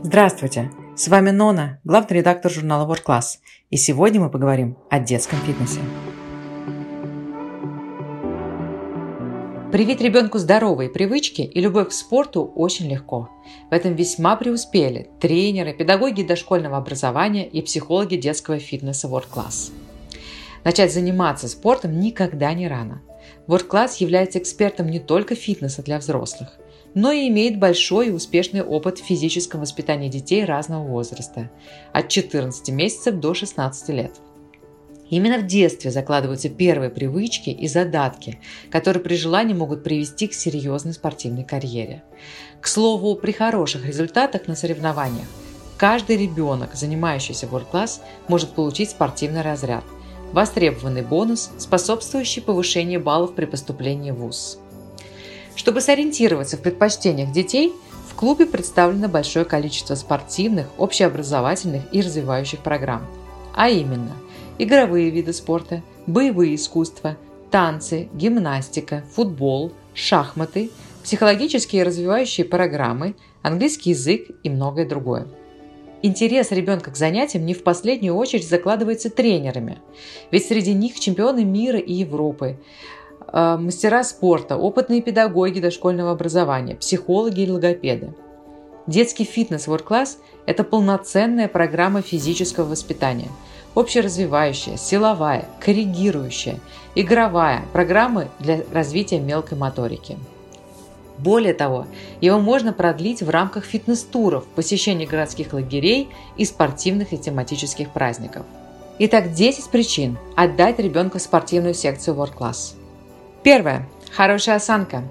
Здравствуйте! С вами Нона, главный редактор журнала World Class, и сегодня мы поговорим о детском фитнесе. Привить ребенку здоровые привычки и любовь к спорту очень легко. В этом весьма преуспели тренеры, педагоги дошкольного образования и психологи детского фитнеса World Class. Начать заниматься спортом никогда не рано. World Class является экспертом не только фитнеса для взрослых, но и имеет большой и успешный опыт в физическом воспитании детей разного возраста – от 14 месяцев до 16 лет. Именно в детстве закладываются первые привычки и задатки, которые при желании могут привести к серьезной спортивной карьере. К слову, при хороших результатах на соревнованиях каждый ребенок, занимающийся World может получить спортивный разряд – Востребованный бонус, способствующий повышению баллов при поступлении в ВУЗ. Чтобы сориентироваться в предпочтениях детей, в клубе представлено большое количество спортивных, общеобразовательных и развивающих программ. А именно, игровые виды спорта, боевые искусства, танцы, гимнастика, футбол, шахматы, психологические развивающие программы, английский язык и многое другое. Интерес ребенка к занятиям не в последнюю очередь закладывается тренерами, ведь среди них чемпионы мира и Европы, мастера спорта, опытные педагоги дошкольного образования, психологи и логопеды. Детский фитнес World Class – это полноценная программа физического воспитания, общеразвивающая, силовая, коррегирующая, игровая, программы для развития мелкой моторики – более того, его можно продлить в рамках фитнес-туров, посещения городских лагерей и спортивных и тематических праздников. Итак, 10 причин отдать ребенка в спортивную секцию World Class. Первое. Хорошая осанка.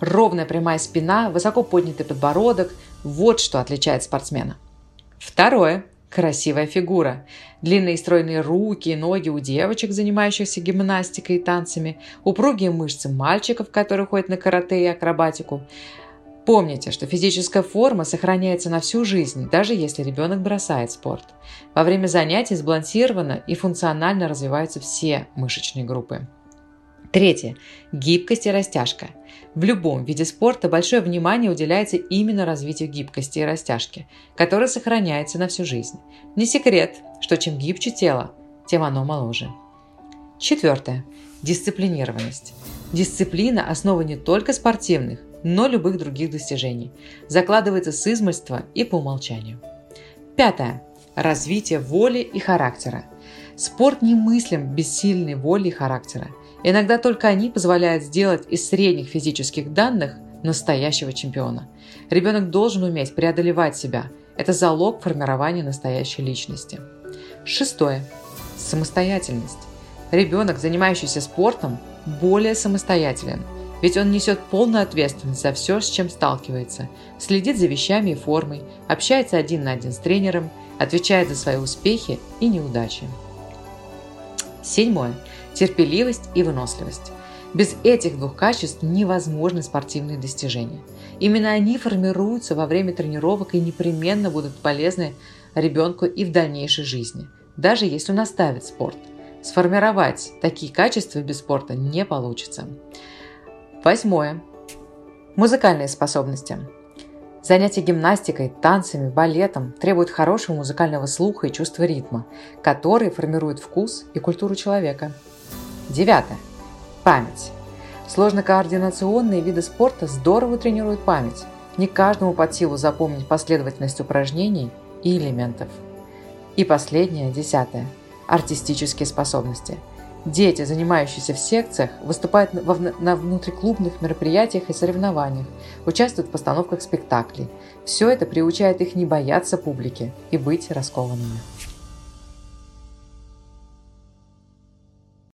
Ровная прямая спина, высоко поднятый подбородок – вот что отличает спортсмена. Второе красивая фигура. Длинные стройные руки и ноги у девочек, занимающихся гимнастикой и танцами, упругие мышцы мальчиков, которые ходят на карате и акробатику. Помните, что физическая форма сохраняется на всю жизнь, даже если ребенок бросает спорт. Во время занятий сбалансированно и функционально развиваются все мышечные группы. Третье. Гибкость и растяжка. В любом виде спорта большое внимание уделяется именно развитию гибкости и растяжки, которая сохраняется на всю жизнь. Не секрет, что чем гибче тело, тем оно моложе. Четвертое. Дисциплинированность. Дисциплина – основа не только спортивных, но любых других достижений. Закладывается с измольства и по умолчанию. Пятое. Развитие воли и характера. Спорт немыслим без сильной воли и характера. Иногда только они позволяют сделать из средних физических данных настоящего чемпиона. Ребенок должен уметь преодолевать себя. Это залог формирования настоящей личности. Шестое. Самостоятельность. Ребенок, занимающийся спортом, более самостоятелен, ведь он несет полную ответственность за все, с чем сталкивается, следит за вещами и формой, общается один на один с тренером, отвечает за свои успехи и неудачи. Седьмое терпеливость и выносливость. Без этих двух качеств невозможны спортивные достижения. Именно они формируются во время тренировок и непременно будут полезны ребенку и в дальнейшей жизни, даже если он оставит спорт. Сформировать такие качества без спорта не получится. Восьмое. Музыкальные способности. Занятия гимнастикой, танцами, балетом требуют хорошего музыкального слуха и чувства ритма, которые формируют вкус и культуру человека. Девятое. Память. Сложно-координационные виды спорта здорово тренируют память. Не каждому под силу запомнить последовательность упражнений и элементов. И последнее, десятое. Артистические способности. Дети, занимающиеся в секциях, выступают на внутриклубных мероприятиях и соревнованиях, участвуют в постановках спектаклей. Все это приучает их не бояться публики и быть раскованными.